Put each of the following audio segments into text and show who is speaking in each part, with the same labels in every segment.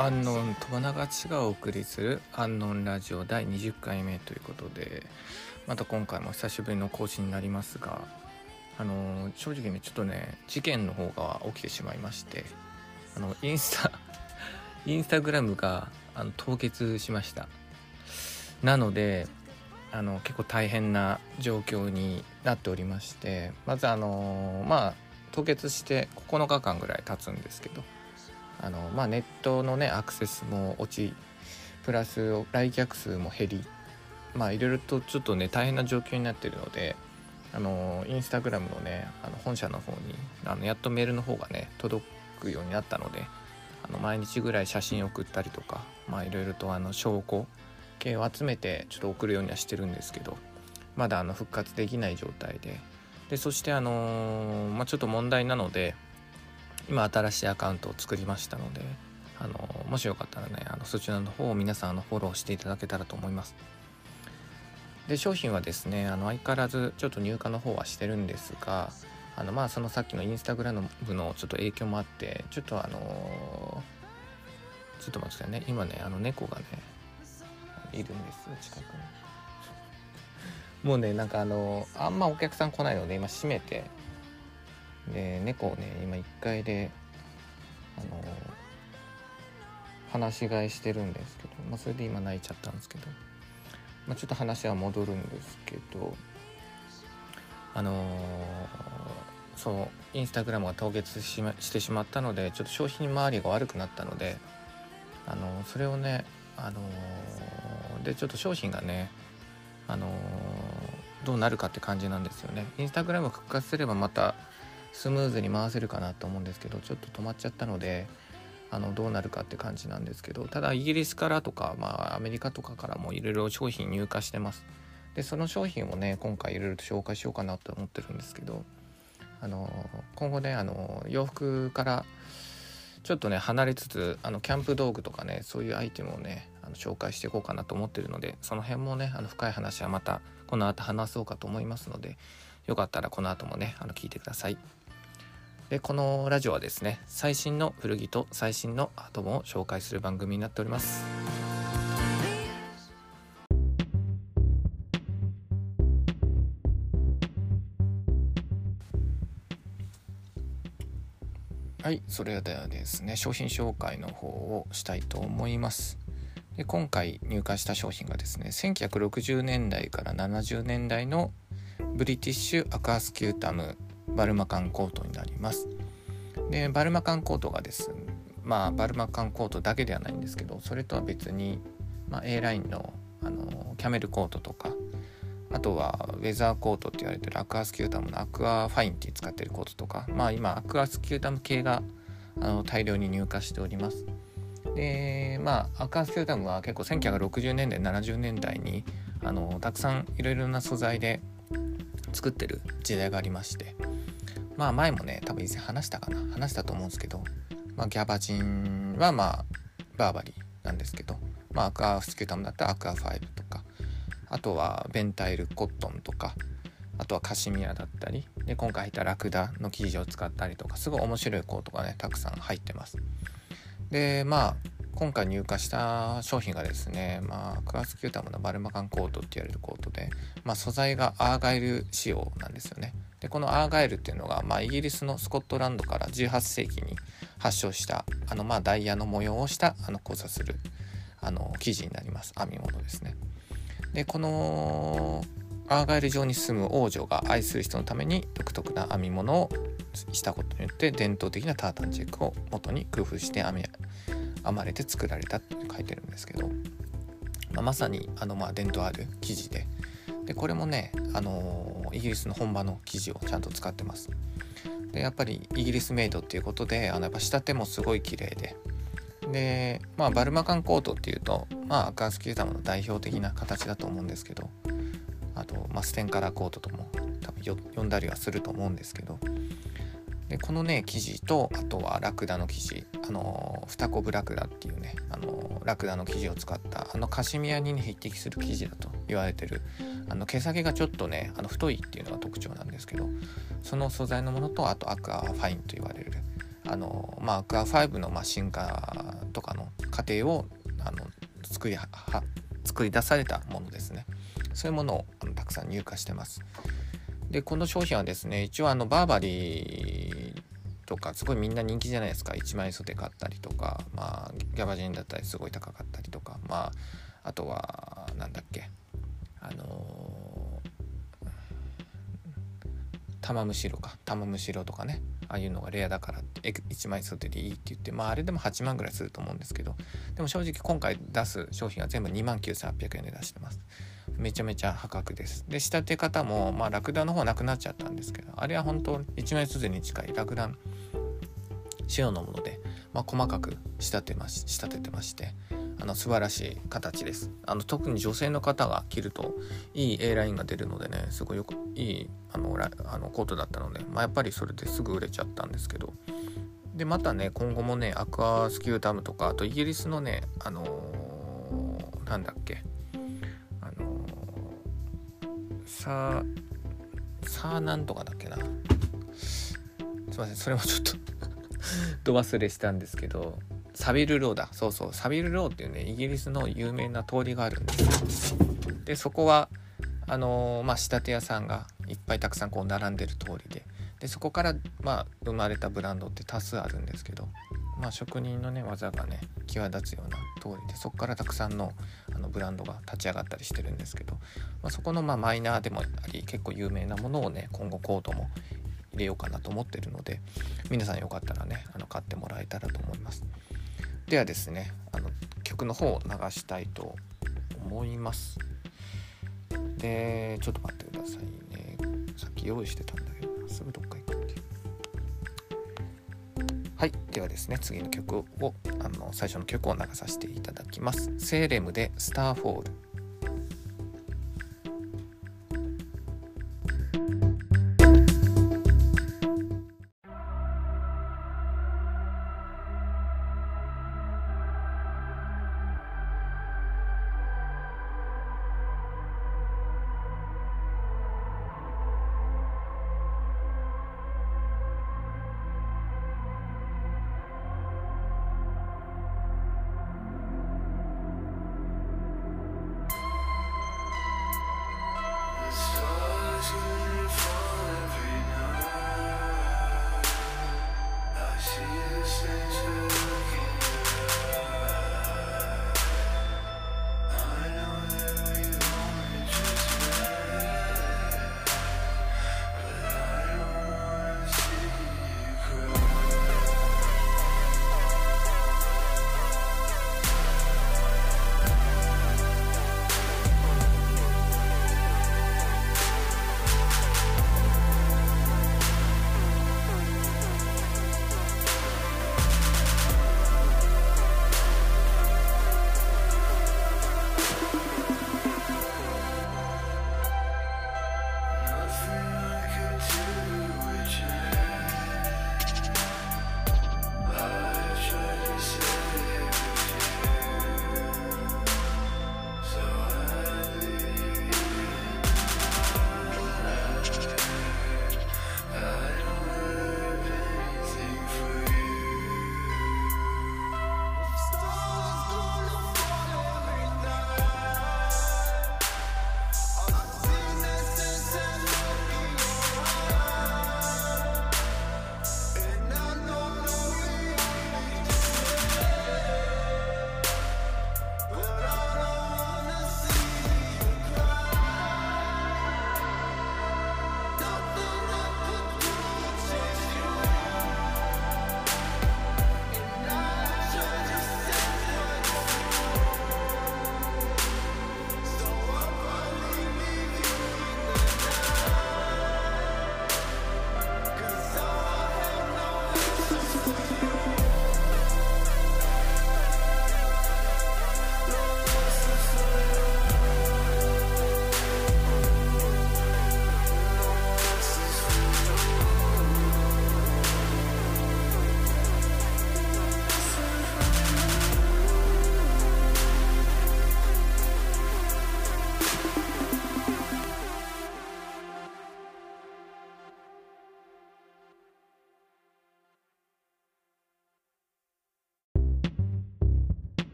Speaker 1: アンノン友永ちがお送りするアンノンラジオ第20回目ということでまた今回も久しぶりの更新になりますがあの正直ねちょっとね事件の方が起きてしまいましてあのインスタ インスタグラムがあの凍結しました。なのであの結構大変な状況になっておりましてまずあのまあ凍結して9日間ぐらい経つんですけどあの、まあ、ネットのねアクセスも落ちプラス来客数も減りまあいろいろとちょっとね大変な状況になってるのであのインスタグラムのねあの本社の方にあのやっとメールの方がね届くようになったのであの毎日ぐらい写真送ったりとかまあいろいろとあの証拠系を集めてちょっと送るようにはしてるんですけどまだあの復活できない状態で。でそしてあのー、まあ、ちょっと問題なので今新しいアカウントを作りましたのであのもしよかったらねあのそちらの方を皆さんのフォローしていただけたらと思います。で商品はですねあの相変わらずちょっと入荷の方はしてるんですがあのまあそのさっきのインスタグラムのちょっと影響もあってちょっとあのちょっと待ってくださいね。今ねあの猫がねいるんです近くに。もうねなんかあのあんまお客さん来ないので今閉めてで猫をね今1階であの放し飼いしてるんですけど、まあ、それで今泣いちゃったんですけど、まあ、ちょっと話は戻るんですけどあのー、そうインスタグラムが凍結し,、ま、してしまったのでちょっと商品周りが悪くなったので、あのー、それをね、あのー、でちょっと商品がね、あのどうなるかって感じなんですよね。インスタグラム復活すればまたスムーズに回せるかなと思うんですけどちょっと止まっちゃったのであのどうなるかって感じなんですけどただイギリスからとか、まあ、アメリカとかからもいろいろ商品入荷してますでその商品をね今回いろいろと紹介しようかなと思ってるんですけどあの今後ねあの洋服からちょっとね離れつつあのキャンプ道具とかねそういうアイテムをねあの紹介していこうかなと思ってるのでその辺もねあの深い話はまたこの後話そうかと思いますのでよかったらこの後もねあの聞いてください。でこのラジオはですね最新の古着と最新のアート本を紹介する番組になっております。はいそれではですね商品紹介の方をしたいと思います。で今回入荷した商品がですね1960年代から70年代のブリティッシュアクアスキュータムバルマカンコートになります。でバルマカンコートがですまあバルマカンコートだけではないんですけどそれとは別に、まあ、A ラインのあのキャメルコートとかあとはウェザーコートって言われてるアクアスキュータムのアクアファイブって使ってるコートとかまあ今アクアスキュータム系があの大量に入荷しております。でまあアクアスキュータムは結構1960年代70年代にあのたくさんいろいろな素材で作ってる時代がありましてまあ前もね多分以前話したかな話したと思うんですけど、まあ、ギャバジンはまあバーバリーなんですけど、まあ、アクアスキュータムだったらアクアファイブとかあとはベンタイルコットンとかあとはカシミヤだったりで今回入ったラクダの生地を使ったりとかすごい面白いコートがねたくさん入ってますでまあ今回入荷した商品がですね、まあ、クラスキュータムのバルマカンコートって言われるコートで、まあ、素材がアーガイル仕様なんですよね。でこのアーガイルっていうのが、まあ、イギリスのスコットランドから18世紀に発祥したあの、まあ、ダイヤの模様をしたあの交差するあの生地になります編み物ですね。でこのアーガイル上に住む王女が愛する人のために独特な編み物をしたことによって伝統的なタータンチェックを元に工夫して編み編まれて作られたって書いてるんですけど、まあ、まさにあのまあ伝統ある生地ででこれもね、あの、イギリスの本場の生地をちゃんと使ってます。でやっぱりイギリスメイドっていうことであのやっぱ仕立てもすごい綺麗で。でまあバルマカンコートっていうとまあアカースキュータムの代表的な形だと思うんですけどあと、まあ、ステンカラーコートとも多分呼んだりはすると思うんですけど。でこのね生地とあとはラクダの生地あの二コブラクダっていうねあのラクダの生地を使ったあのカシミヤに、匹敵する生地だと言われてるあの毛先がちょっとねあの太いっていうのが特徴なんですけどその素材のものとあとアクアファインと言われる。あのまあアクア5のまあ進化とかの過程をあの作りは作り出されたものですね。そういうものをあのたくさん入荷してます。でこの商品はですね一応あのバーバリーとかすごいみんな人気じゃないですか。1枚袖買ったりとかまあギャバジンだったりすごい高かったりとかまああとは何だっけ。あの玉むしろか。玉むしろとかね。ああいうのがレアだからって1枚袖でいいって言ってまああれでも8万ぐらいすると思うんですけどでも正直今回出す商品は全部2万9800円で出してます。めちゃめちゃ破格です。で仕立て方もまあラクダの方はなくなっちゃったんですけどあれは本当1枚袖に近い。ラクダ塩のもので、まあ、細かく仕立てまし仕立ててましてあの素晴らしい形です。あの特に女性の方が着るといい A ラインが出るのでねすごいよくいいあのあのコートだったので、まあ、やっぱりそれですぐ売れちゃったんですけど。でまたね今後もねアクアスキュータムとかあとイギリスのねあのー、なんだっけあのー、さあさあなんとかだっけな。すいませんそれもちょっと ど忘れしたんですけど。サビルローだ。そうそう。サビルローっていうねイギリスの有名な通りがあるんです。よでそこはあのー、まあ仕立て屋さんがいっぱいたくさんこう並んでる通りで。でそこからまあ生まれたブランドって多数あるんですけどまあ職人のね技がね際立つような通りでそこからたくさんのあのブランドが立ち上がったりしてるんですけど、まあ、そこのまあマイナーでもあり結構有名なものをね今後コートも入れようかなと思ってるので皆さんよかったらねあの買ってもらえたらと思います。ではですねあの曲の方を流したいと思います。でちょっと待ってくださいね。さっき用意してたんだけどすぐどっか行くっていう。はいではですね次の曲をあの最初の曲を流させていただきます。セーレムでスターフォール。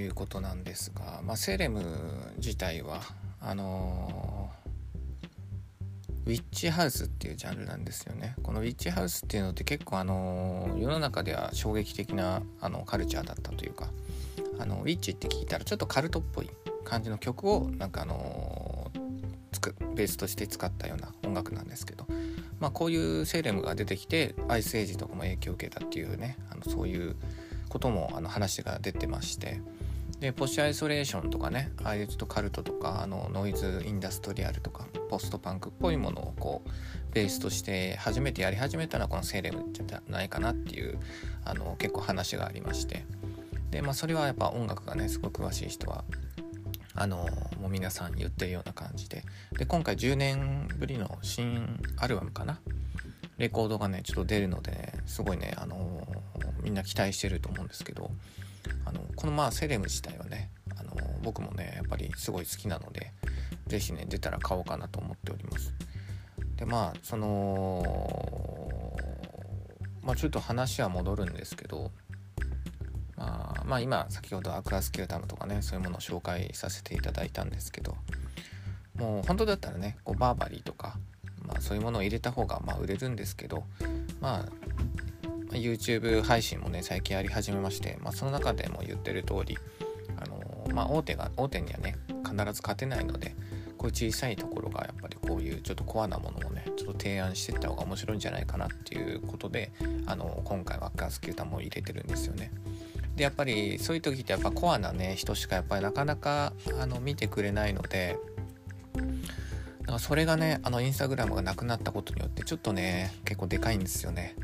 Speaker 1: いうことなんですが、まあ、セレム自体はあのウィッチハウスっていうジャンルなんですよね。このウィッチハウスっていうのって結構あの世の中では衝撃的なあのカルチャーだったというかあのウィッチって聞いたらちょっとカルトっぽい感じの曲をなんかあのつくベースとして使ったような音楽なんですけど、まあ、こういうセレムが出てきてアイスエイジとかも影響を受けたっていうねあのそういうこともあの話が出てましてでポッシュアイソレーションとかねああいうちょっとカルトとかあのノイズインダストリアルとかポストパンクっぽいものをこうベースとして初めてやり始めたのはこのセレムじゃないかなっていうあの結構話がありまして。でまあそれはやっぱ音楽がねすごく詳しい人はあのもう皆さん言ってるような感じで。で今回10年ぶりの新アルバムかな？レコードがねちょっと出るので、ね、すごいねあのみんな期待してると思うんですけど。あのこのまあセレム自体はねあの僕もねやっぱりすごい好きなので是非ね出たら買おうかなと思っております。でまあそのまあちょっと話は戻るんですけどまあ、まあ今先ほどアクアスキュータムとかねそういうものを紹介させていただいたんですけどもう本当だったらねこうバーバリーとか、まあ、そういうものを入れた方がまあ売れるんですけどまあ YouTube 配信もね最近やり始めまして、まあ、その中でも言ってる通りあのまあ大手が大手にはね必ず勝てないのでこういう小さいところがやっぱりこういうちょっとコアなものをねちょっと提案していった方が面白いんじゃないかなっていうことであの今回はガスキュータも入れてるんですよね。でやっぱりそういう時ってやっぱコアなね人しかやっぱりなかなかあの見てくれないのでだからそれがねあのインスタグラムがなくなったことによってちょっとね結構でかいんですよね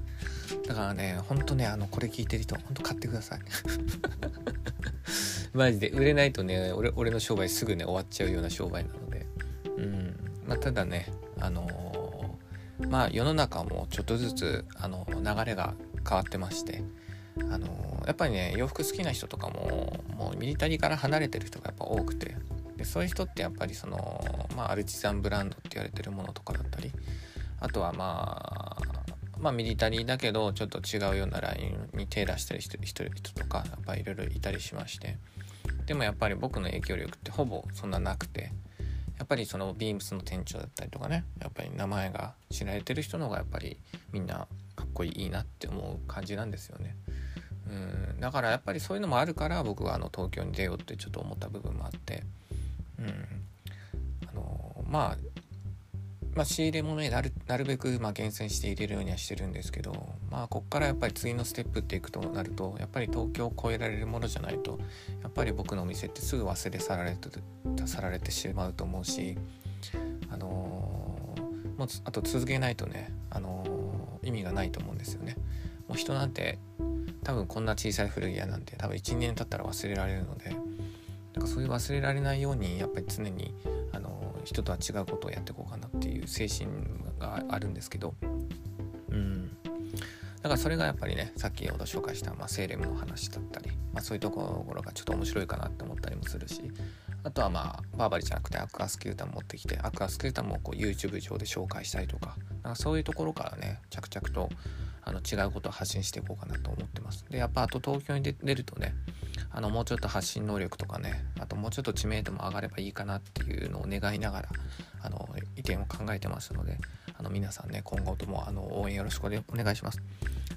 Speaker 1: だからねほんとねあのこれ聞いてる人ほんと買ってください。マジで売れないとね俺俺の商売すぐね終わっちゃうような商売なので。うん。まあただねあのー、まあ世の中もちょっとずつあの流れが変わってましてあのやっぱりね洋服好きな人とかももうミリタリーから離れてる人がやっぱ多くてでそういう人ってやっぱりその、まあ、アルチザンブランドって言われてるものとかだったりあとはまあまあミリタリーだけどちょっと違うようなラインに手出したりしてる人とかやっぱりいろいろいたりしまして。でもやっぱり僕の影響力ってほぼそんななくて。やっぱりそのビームスの店長だったりとかね。やっぱり名前が知られてる人の方がやっぱりみんなかっこいいなって思う感じなんですよね。うん。だからやっぱりそういうのもあるから僕はあの東京に出ようってちょっと思った部分もあって、うん、あのまあまあ、仕入れ物になるなるべくま厳選して入れるようにはしてるんですけどまあこっからやっぱり次のステップっていくとなるとやっぱり東京を超えられるものじゃないとやっぱり僕のお店ってすぐ忘れ去られて去られてしまうと思うしあのー、もうあと続けないとね、あのー、意味がないと思うんですよね。もう人なんて多分こんな小さい古着屋なんて多分1年経ったら忘れられるのでなんかそういう忘れられないようにやっぱり常に人とは違うことをやっていこうかなっていう精神があるんですけどうんだからそれがやっぱりねさっきほど紹介した、まあ、セーレムの話だったり、まあ、そういうところがちょっと面白いかなって思ったりもするしあとはまあバーバリじゃなくてアクアスキュータン持ってきてアクアスキュータンもこう YouTube 上で紹介したりとかなんかそういうところからね着々とあの違うことを発信していこうかなと思ってます。でやっぱあと東京に出るとねあのもうちょっと発信能力とかねあともうちょっと知名度も上がればいいかなっていうのを願いながらあの意見を考えてますのであの皆さんね今後ともあの応援よろしくお願いします。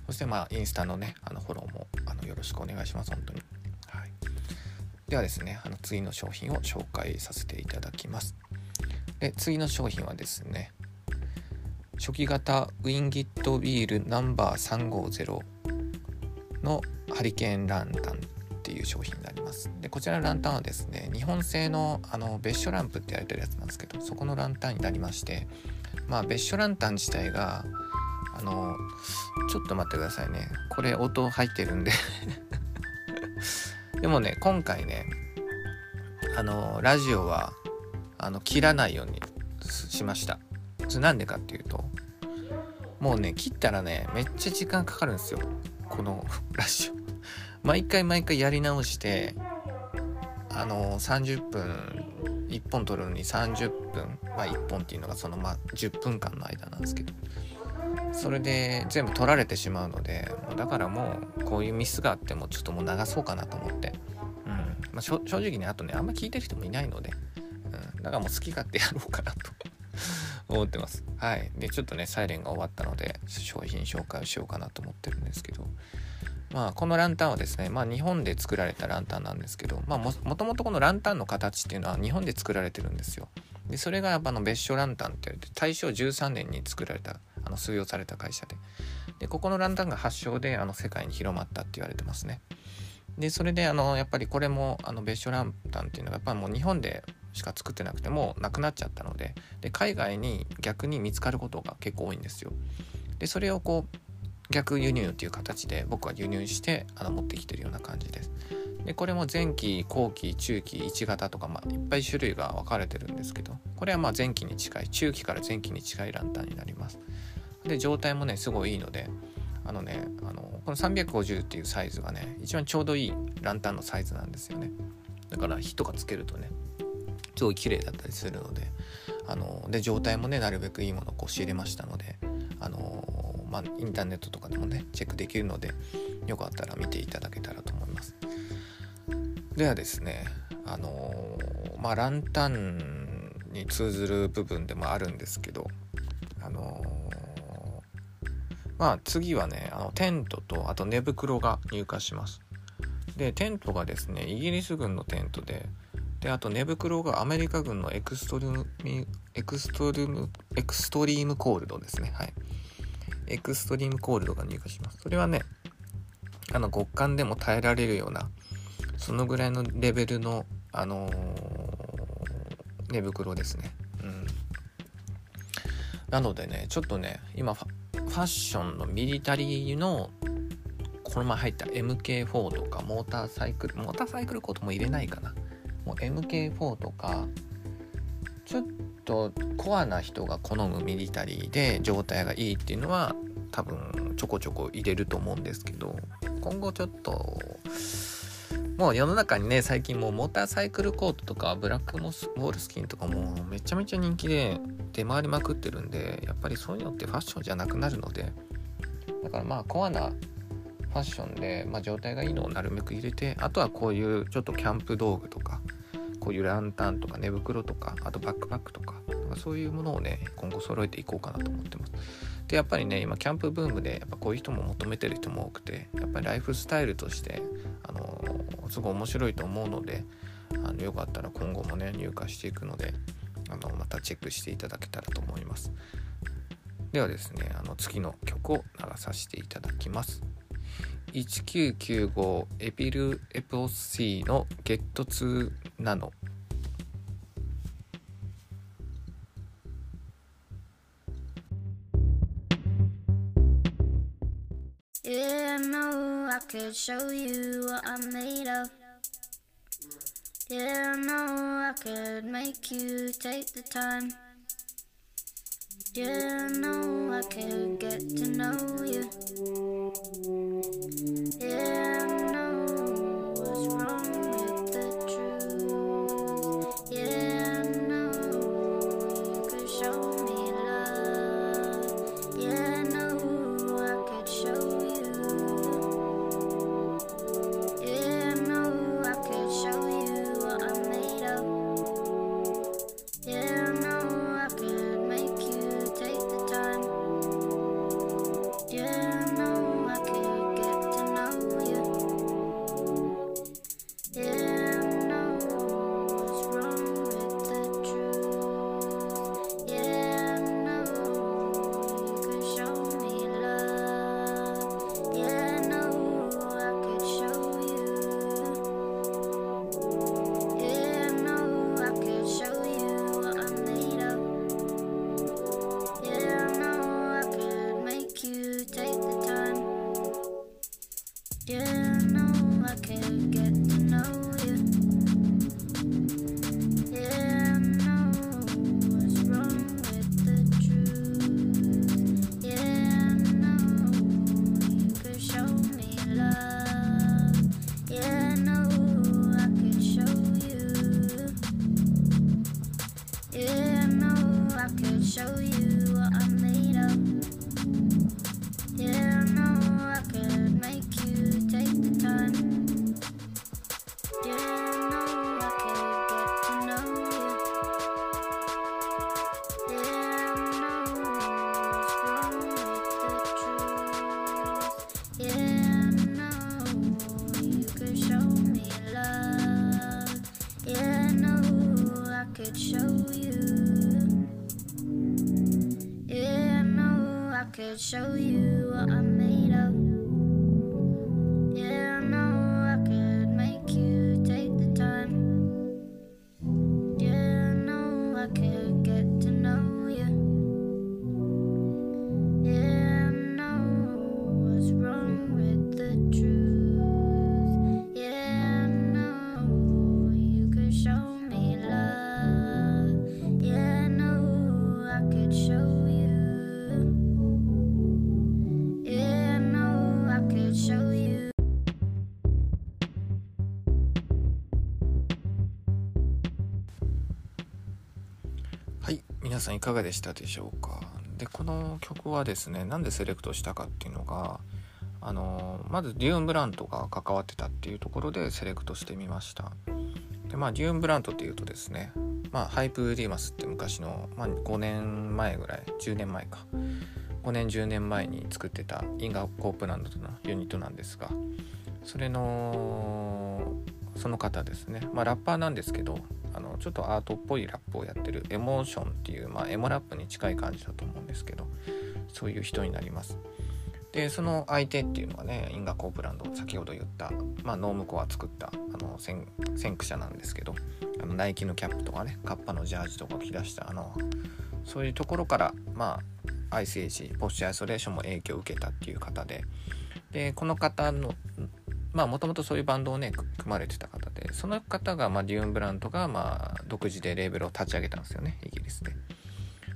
Speaker 1: そしてまあインスタのねあのフォローもあのよろしくお願いします本当に。はい、ではですねあの次の商品を紹介させていただきます。で次の商品はですね初期型ウィンギットビールナンバー350のハリケーンランタンっていう商品になりますでこちらのランタンはですね日本製のあの別所ランプって言われてるやつなんですけどそこのランタンになりましてまあ別所ランタン自体があのちょっと待ってくださいね。これ音入ってるんで。でもね今回ねあのラジオはあの切らないようにしました。なんでかっていうともうね切ったらねめっちゃ時間かかるんですよ。このラジオ。毎回毎回やり直してあの30分1本撮るのに30分まあ1本っていうのがそのまあ10分間の間なんですけどそれで全部取られてしまうのでだからもうこういうミスがあってもちょっともう流そうかなと思って、うん、まあ、正直ねあとねあんま聞いてる人もいないので、うん、だからもう好き勝手やろうかなと 思ってます。はい。でちょっとねサイレンが終わったので商品紹介をしようかなと思ってるんですけどまあこのランタンはですねまあ日本で作られたランタンなんですけどまあもともとこのランタンの形っていうのは日本で作られてるんですよ。でそれがあの別所ランタンって言われて大正13年に作られたあの収容された会社で。でここのランタンが発祥であの世界に広まったって言われてますね。でそれであのやっぱりこれもあの別所ランタンっていうのがやっぱもう日本でしか作ってなくてもなくなっちゃったのでで海外に逆に見つかることが結構多いんですよ。でそれをこう逆輸入っていう形で僕は輸入してあの持ってきてるような感じです。でこれも前期後期中期1型とか、まあ、いっぱい種類が分かれてるんですけどこれはまあ前期に近い中期から前期に近いランタンになります。で状態もねすごいいいのであのねあのこの350っていうサイズがね一番ちょうどいいランタンのサイズなんですよね。だから火とかつけるとねすごい綺麗だったりするのであので状態もねなるべくいいものをこう仕入れましたのであのまあ、インターネットとかでもねチェックできるのでよかったら見ていただけたらと思います。ではですねあのまあランタンに通ずる部分でもあるんですけどあのまあ次はねあのテントとあと寝袋が入荷します。でテントがですねイギリス軍のテントでであと寝袋がアメリカ軍の extreme extreme extreme cold ですね。はい。エクストリームコールドが入荷します。それはね、あの極寒でも耐えられるような、そのぐらいのレベルの、あのー、寝袋ですね。うん。なのでね、ちょっとね、今ファッションのミリタリーのこの前入った MK4 とかモーターサイクルモーターサイクルコートも入れないかなもう MK4 とかちょっととコアな人が好むミリタリーで状態がいいっていうのは多分ちょこちょこ入れると思うんですけど今後ちょっともう世の中にね最近もうモーターサイクルコートとかブラックモスウォールスキンとかもめちゃめちゃ人気で出回りまくってるんでやっぱりそういうのってファッションじゃなくなるのでだからまあコアなファッションで、まあ、状態がいいのをなるべく入れてあとはこういうちょっとキャンプ道具とかこういうランタンとか寝袋とかあとバックパックとかそういうものをね今後揃えていこうかなと思ってます。でやっぱりね今キャンプブームでやっぱこういう人も求めてる人も多くてやっぱりライフスタイルとしてあのすごい面白いと思うのであのよかったら今後もね入荷していくのであのまたチェックしていただけたらと思います。ではですねあの次の曲を流させていただきます。1995エピルエポシーのゲット2ナノ could show you what I'm made of. Yeah, I know I could make you take the time. Yeah, I know
Speaker 2: I could get to know you. Yeah,
Speaker 1: いかがでしたでしょうか？でこの曲はですねなんでセレクトしたかっていうのがあのまずディーン・ブラントが関わってたっていうところでセレクトしてみました。でまあディーン・ブラントっていうとですねまあハイプ・ウィリアムスって昔の、まあ、5年前ぐらい10年前か。5年10年前に作ってたインガー・コープランドとのユニットなんですがそれのその方ですね。まあラッパーなんですけどあのちょっとアートっぽいラップをやってるエモーションっていう、まあ、エモラップに近い感じだと思うんですけどそういう人になります。でその相手っていうのはねインガ・コープランド先ほど言った、まあ、ノームコア作ったあの先駆者なんですけどあのナイキのキャップとかねカッパのジャージとか着出したあのそういうところからまあアイスエイジポッシュアイソレーションも影響を受けたっていう方ででこの方のまあもともとそういうバンドをね組まれてた方でその方が、まあ、デューン・ブラントが、まあ、独自でレーベルを立ち上げたんですよねイギリスで。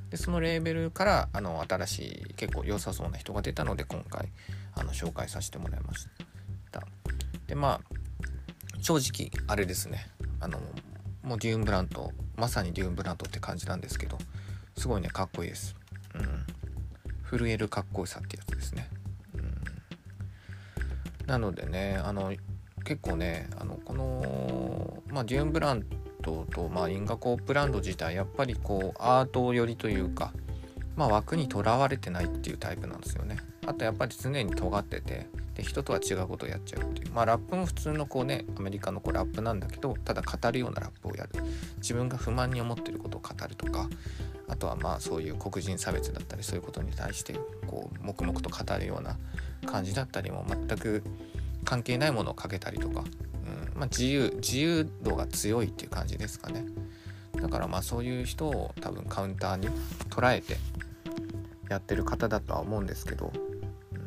Speaker 1: でそのレーベルからあの新しい結構良さそうな人が出たので今回あの紹介させてもらいました。でまあ正直あれですねあのもうデューン・ブラントまさにデューン・ブラントって感じなんですけどすごいねかっこいいです。うん震えるかっこよさってやつですね。うんなのでねあの結構ねあのこの、まあ、デューンブラントと、まあ、インガコープランド自体やっぱりこうアート寄りというか、まあ、枠にとらわれてないっていうタイプなんですよね。あとやっぱり常に尖っててで人とは違うことをやっちゃうっていうまあラップも普通のこうねアメリカのこうラップなんだけどただ語るようなラップをやる自分が不満に思ってることを語るとかあとはまあそういう黒人差別だったりそういうことに対してこう黙々と語るような感じだったりも全く関係ないものをかけたりとか、うん。まあ、自由自由度が強いっていう感じですかね。だからまあそういう人を多分カウンターに捉えてやってる方だとは思うんですけど、うん、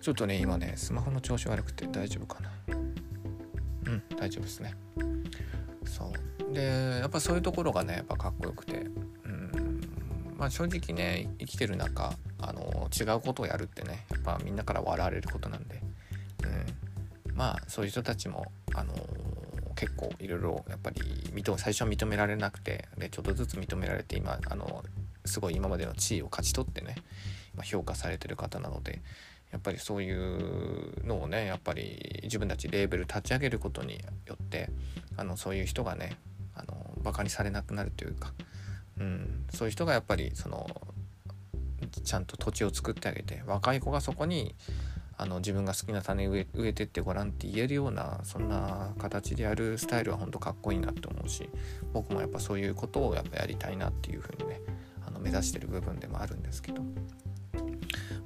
Speaker 1: ちょっとね今ねスマホの調子悪くて大丈夫かな。うん大丈夫ですね。そう。でやっぱそういうところがねやっぱかっこよくて。うん。まあ正直ね生きてる中あの違うことをやるってねやっぱみんなから笑われることなんで、うん、まあそういう人たちもあの結構いろいろやっぱり認最初は認められなくてでちょっとずつ認められて今あのすごい今までの地位を勝ち取ってね評価されてる方なのでやっぱりそういうのをねやっぱり自分たちレーベル立ち上げることによってあのそういう人がねあのバカにされなくなるというか、うん、そういう人がやっぱりそのちゃんと土地を作ってあげて若い子がそこにあの自分が好きな種植えてってごらんって言えるようなそんな形でやるスタイルは本当かっこいいなって思うし僕もやっぱそういうことをやっぱやりたいなっていうふうにねあの目指してる部分でもあるんですけど。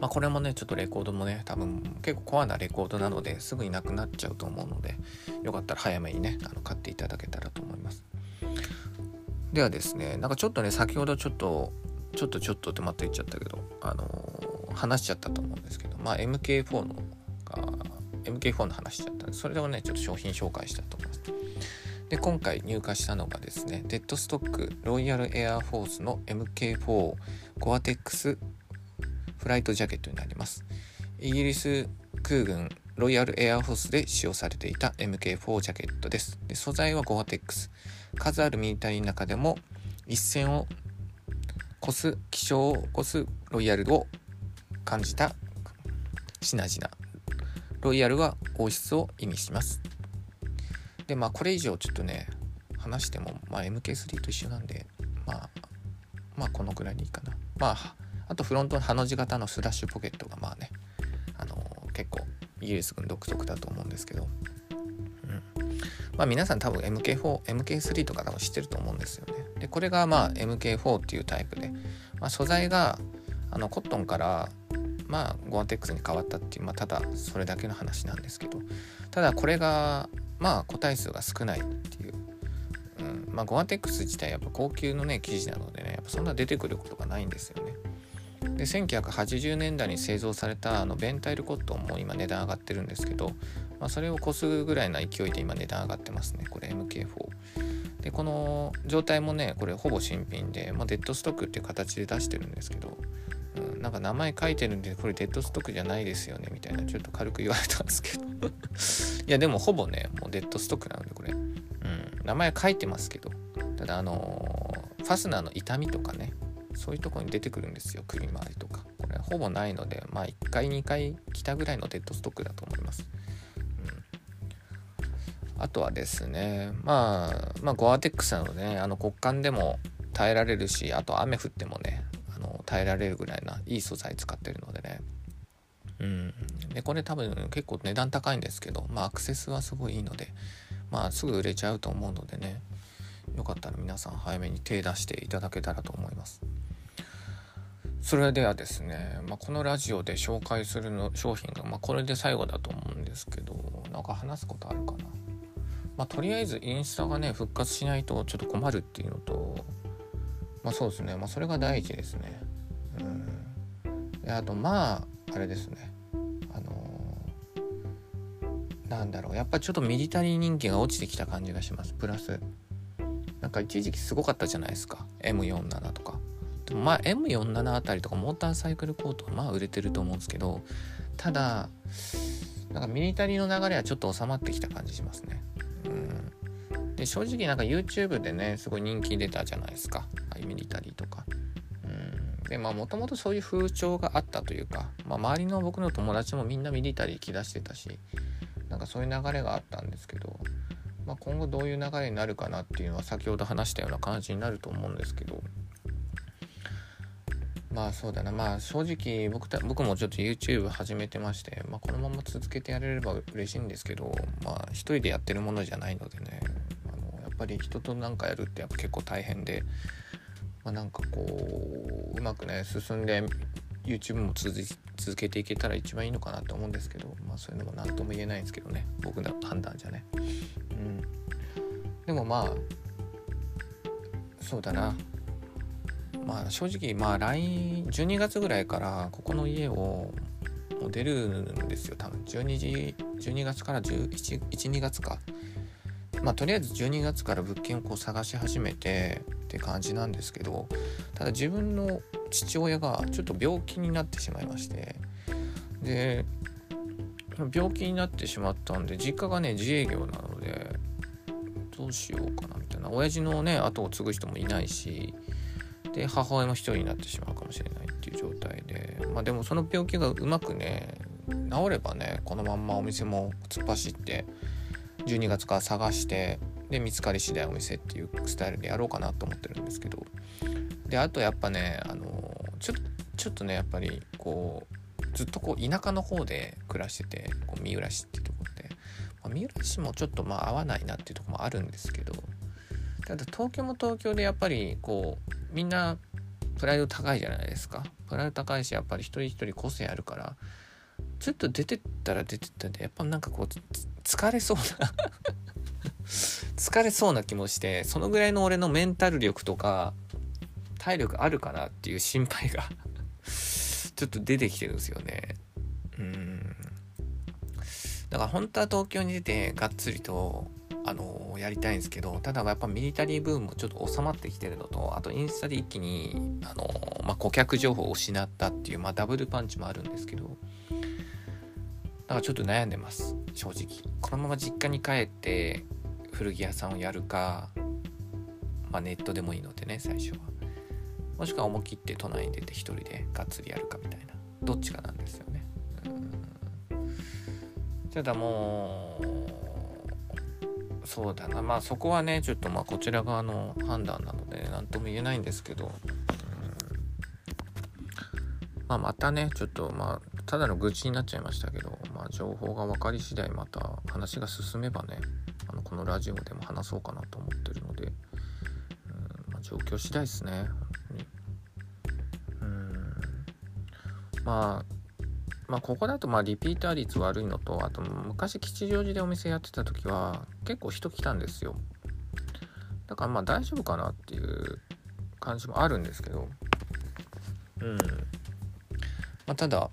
Speaker 1: まあ、これもねちょっとレコードもね多分結構コアなレコードなのですぐになくなっちゃうと思うのでよかったら早めにねあの買っていただけたらと思いますではですねなんかちょっとね先ほどちょっとちょっとちょっとってまた言っちゃったけどあのー話しちゃったと思うんですけどまあ MK4 のが MK4 の話しちゃったんでそれをねちょっと商品紹介したと思います。で今回入荷したのがですねデッドストックロイヤルエアフォースの MK4 ゴアテックスフライトジャケットになります。イギリス空軍ロイヤルエアフォースで使用されていた MK4 ジャケットです。で素材はゴアテックス。数あるミリタリーの中でも一線を越す気象を起こすロイヤルを感じた品々ロイヤルは王室を意味します。でまあこれ以上ちょっとね話しても、まあ、MK3 と一緒なんでまあまあこのくらいでいいかな。まああとフロントのハの字型のスラッシュポケットがまあねあの結構イギリス軍独特だと思うんですけど、うん、まあ皆さん多分 MK4、MK3 とか多分知ってると思うんですよね。で、これがまあ MK4 っていうタイプで、まあ、素材があのコットンからまあゴアテックスに変わったっていう、まあ、ただそれだけの話なんですけど。ただこれがまあ個体数が少ないっていう、うん、まあゴアテックス自体やっぱ高級のね生地なのでねやっぱそんな出てくることがないんですよね。で1980年代に製造されたあのベンタイルコットンも今値段上がってるんですけど、まあ、それを越すぐらいな勢いで今値段上がってますねこれ MK4 でこの状態もねこれほぼ新品で、まあ、デッドストックっていう形で出してるんですけど、うん、なんか名前書いてるんでこれデッドストックじゃないですよねみたいなちょっと軽く言われたんですけど。いやでもほぼねもうデッドストックなのでこれ、うん、名前書いてますけど。ただあのーファスナーの痛みとかねそういうとこに出てくるんですよ首周りとか。これほぼないのでまあ1回2回来たぐらいのデッドストックだと思います、あとはですねまあまあゴアテックスなので、ね、あの骨幹でも耐えられるしあと雨降ってもねあの耐えられるぐらいないい素材使ってるのでね。うん。でこれ多分結構値段高いんですけどまあアクセスはすごいいいのでまあすぐ売れちゃうと思うのでねよかったら皆さん早めに手出していただけたらと思います。それではですね、まあ、このラジオで紹介するの商品が、まあ、これで最後だと思うんですけどなんか話すことあるかな、まあ、とりあえずインスタがね復活しないとちょっと困るっていうのとまあそうですね。まあそれが第一ですね。うん。であとまああれですね。あのーなんだろう。やっぱちょっとミリタリー人気が落ちてきた感じがします。プラスなんか一時期すごかったじゃないですか。M47 とか。でもまあ M47 あたりとかモーターサイクルコートはまあ売れてると思うんですけどただなんかミリタリーの流れはちょっと収まってきた感じしますね。うん。で正直なんか YouTube でねすごい人気出たじゃないですか。あミリタリーとか。うん。でまあもともとそういう風潮があったというか、まあ、周りの僕の友達もみんなミリタリー着出してたしなんかそういう流れがあったんですけどまあ、今後どういう流れになるかなっていうのは先ほど話したような感じになると思うんですけどまあそうだな。まあ正直僕た僕もちょっと YouTube 始めてまして、まあ、このまま続けてやれれば嬉しいんですけどまあ一人でやってるものじゃないのでね。あのやっぱり人となんかやるってやっぱ結構大変で、まあ、なんかこううまくね進んで YouTube も続続けていけたら一番いいのかなと思うんですけどまあそういうのも何とも言えないんですけどね。僕の判断じゃね。うん。でもまあそうだな。まあ正直まあ来12月ぐらいからここの家をもう出るんですよ。多分12時12月から1112月か。まあとりあえず12月から物件をこう探し始めてって感じなんですけどただ自分の父親がちょっと病気になってしまいましてで病気になってしまったんで実家がね自営業なのでどうしようかなみたいな。親父のね後を継ぐ人もいないしで母親も一人になってしまうかもしれないっていう状態でまあでもその病気がうまくね治ればねこのまんまお店も突っ走って12月から探してで見つかり次第お店っていうスタイルでやろうかなと思ってるんですけどであとやっぱねあのちょちょっとねやっぱりこうずっとこう田舎の方で暮らしててこう三浦市っていうところで、まあ、三浦市もちょっとまあ合わないなっていうとこもあるんですけどただ東京も東京でやっぱりこうみんなプライド高いじゃないですか。プライド高いしやっぱり一人一人個性あるから。ちょっと出てったら出てったでやっぱなんかこう疲れそうな。疲れそうな気もしてそのぐらいの俺のメンタル力とか体力あるかなっていう心配が。ちょっと出てきてるんですよね。うん。だから本当は東京に出てがっつりとあのやりたいんですけどただやっぱミリタリーブームもちょっと収まってきてるのとあとインスタで一気にあの、まあ、顧客情報を失ったっていう、まあ、ダブルパンチもあるんですけどだからちょっと悩んでます正直。このまま実家に帰って古着屋さんをやるか、まあ、ネットでもいいのでね最初は。もしくは思い切って都内に出て一人でがっつりやるかみたいな。どっちかなんですよね。うん。ただもうそうだな。まあそこはねちょっとまあこちら側の判断なので何とも言えないんですけど、うん。まあ、またねちょっとまあただの愚痴になっちゃいましたけど、まあ、情報が分かり次第また話が進めばねあのこのラジオでも話そうかなと思ってるので、うんまあ、状況次第ですね本当に。うん。まあまあここだとまあリピーター率悪いのとあと昔吉祥寺でお店やってた時は結構人来たんですよ。だからまあ大丈夫かなっていう感じもあるんですけど。うん。まあただ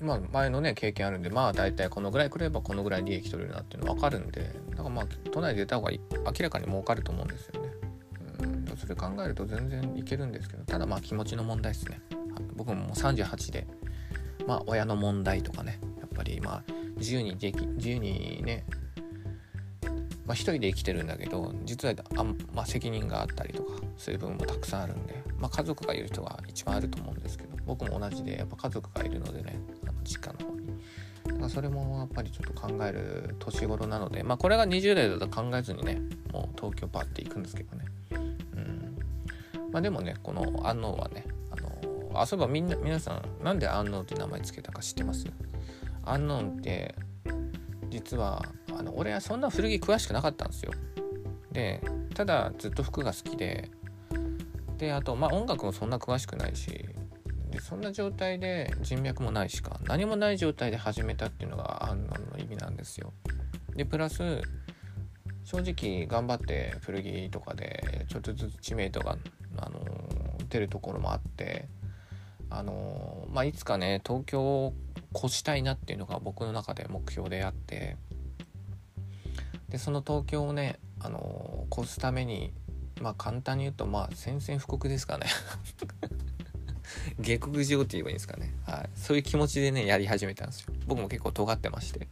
Speaker 1: まあ前のね経験あるんでまあ大体このぐらい来ればこのぐらい利益取れるなっていうの分かるんでだからまあ都内で出た方がい明らかに儲かると思うんですよね。うん。それ考えると全然いけるんですけどただまあ気持ちの問題ですね。僕ももう38でまあ親の問題とかねやっぱりまあ自由にでき自由にねまあ一人で生きてるんだけど実はあ、まあ、責任があったりとかそういう部分もたくさんあるんで、まあ、家族がいる人が一番あると思うんですけど僕も同じでやっぱ家族がいるのでねあの実家の方に。だからそれもやっぱりちょっと考える年頃なのでまあこれが20代だと考えずにねもう東京パッて行くんですけどね。うん。まあでもねこの安納はねあのあそういえばみんな皆さんなんで安納って名前つけたか知ってます？安納って実はあの俺はそんな古着詳しくなかったんですよ。でただずっと服が好きで。であとまあ音楽もそんな詳しくないし。でそんな状態で人脈もないしか何もない状態で始めたっていうのが安納の意味なんですよ。でプラス正直頑張って古着とかでちょっとずつ知名度が、あの出るところもあってあのまあいつかね東京を越したいなっていうのが僕の中で目標であってでその東京をねあの越すためにまあ簡単に言うとまあ宣戦布告ですかね。下克上って言えばいいんですかね、はい、そういう気持ちでねやり始めたんですよ。僕も結構尖ってまして、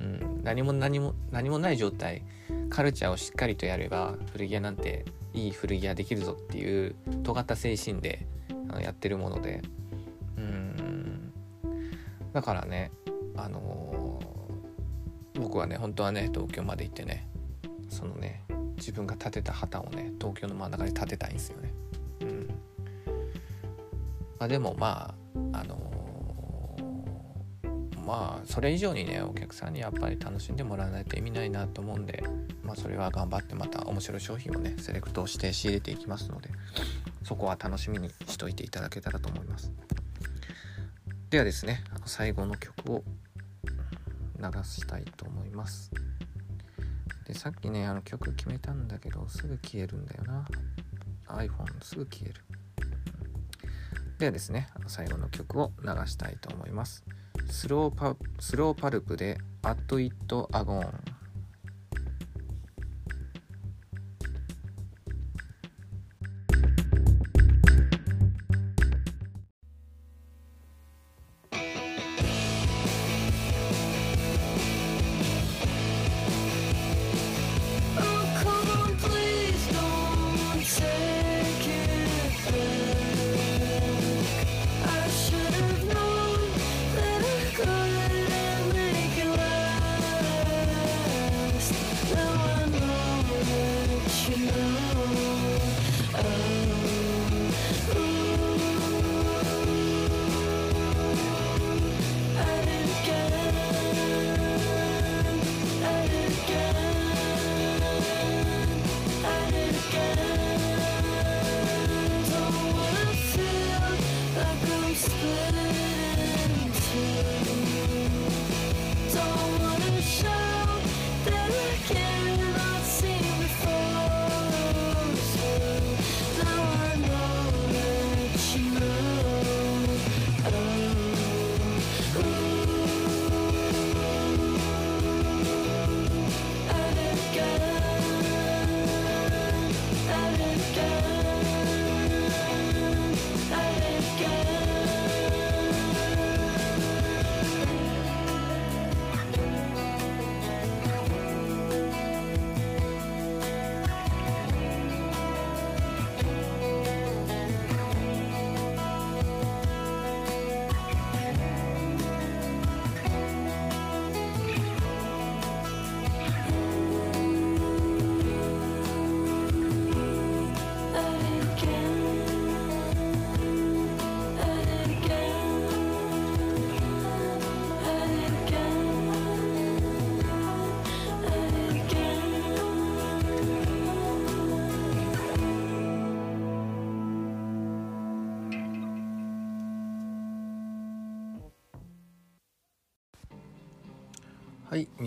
Speaker 1: うん、何も何も何もない状態。カルチャーをしっかりとやれば古着屋なんていい古着屋できるぞっていう尖った精神でやってるもので。うん。だからねあのー僕はね本当はね東京まで行ってねそのね自分が建てた旗をね東京の真ん中に建てたいんですよね。うんまあ、でもまああのーまあそれ以上にねお客さんにやっぱり楽しんでもらわないと意味ないなと思うんで、まあ、それは頑張ってまた面白い商品をねセレクトして仕入れていきますのでそこは楽しみにしといていただけたらと思います。ではですね最後の曲を流したいと思います。でさっきねあの曲決めたんだけどすぐ消えるんだよな。iPhone すぐ消える。ではですね最後の曲を流したいと思います。スローパスローパルプで「At It Agone」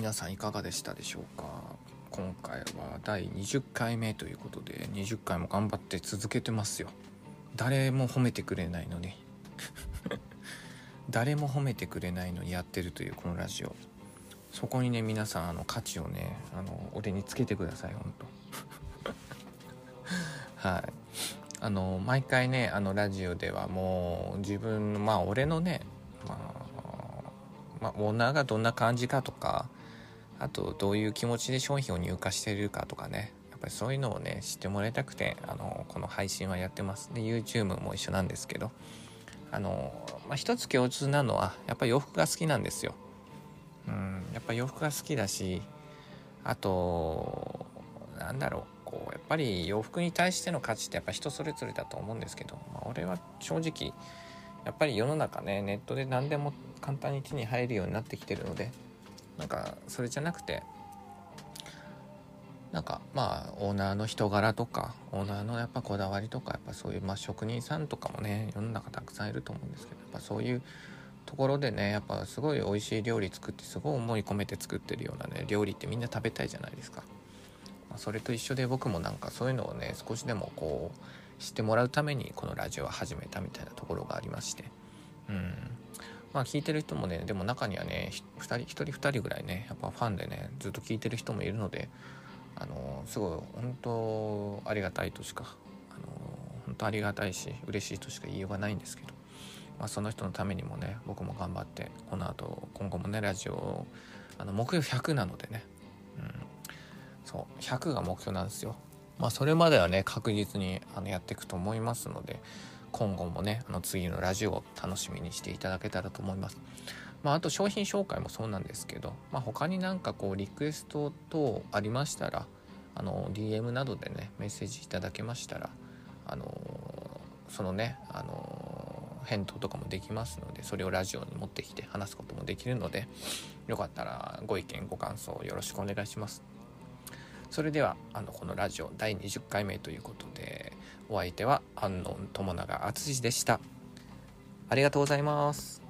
Speaker 1: 皆さんいかがでしたでしょうか？今回は第20回目ということで20回も頑張って続けてますよ。誰も褒めてくれないのに。誰も褒めてくれないのにやってるというこのラジオ。そこにね皆さんあの価値をねあの俺につけてください本当 はい。あの毎回ねあのラジオではもう自分のまあ俺のねまあ、まあ、オーナーがどんな感じかとかあとどういう気持ちで商品を入荷してるかとかね。やっぱりそういうのをね知ってもらいたくてあのこの配信はやってます。で YouTube も一緒なんですけど。あの、まあ、一つ共通なのはやっぱり洋服が好きなんですよ。うんやっぱ洋服が好きだしあとなんだろうこうやっぱり洋服に対しての価値ってやっぱ人それぞれだと思うんですけど、まあ、俺は正直やっぱり世の中ねネットで何でも簡単に手に入るようになってきてるのでなんかそれじゃなくてなんかまあオーナーの人柄とかオーナーのやっぱこだわりとかやっぱそういうまあ職人さんとかもね世の中たくさんいると思うんですけどやっぱそういうところでねやっぱすごい美味しい料理作ってすごい思い込めて作ってるようなね料理ってみんな食べたいじゃないですか。まあ、それと一緒で僕もなんかそういうのをね少しでもこう知ってもらうためにこのラジオを始めたみたいなところがありましてうんまあ聞いてる人もねでも中にはね2人1人2人ぐらいねやっぱファンでねずっと聞いてる人もいるのであのすごい本当ありがたいとしかあの本当ありがたいし嬉しいとしか言いようがないんですけど、まあ、その人のためにもね僕も頑張ってこの後今後もねラジオあの目標100なのでね、うん、そう100が目標なんですよ。まあそれまではね確実にあのやっていくと思いますので今後もねあの次のラジオを楽しみにしていただけたらと思います。まあ、あと商品紹介もそうなんですけど、まあ、他になんかこうリクエスト等ありましたらあの DM などでねメッセージいただけましたらあのそのねあの返答とかもできますのでそれをラジオに持ってきて話すこともできるのでよかったらご意見ご感想よろしくお願いします。それではあのこのラジオ第20回目ということでお相手は安納友永淳でした。ありがとうございます。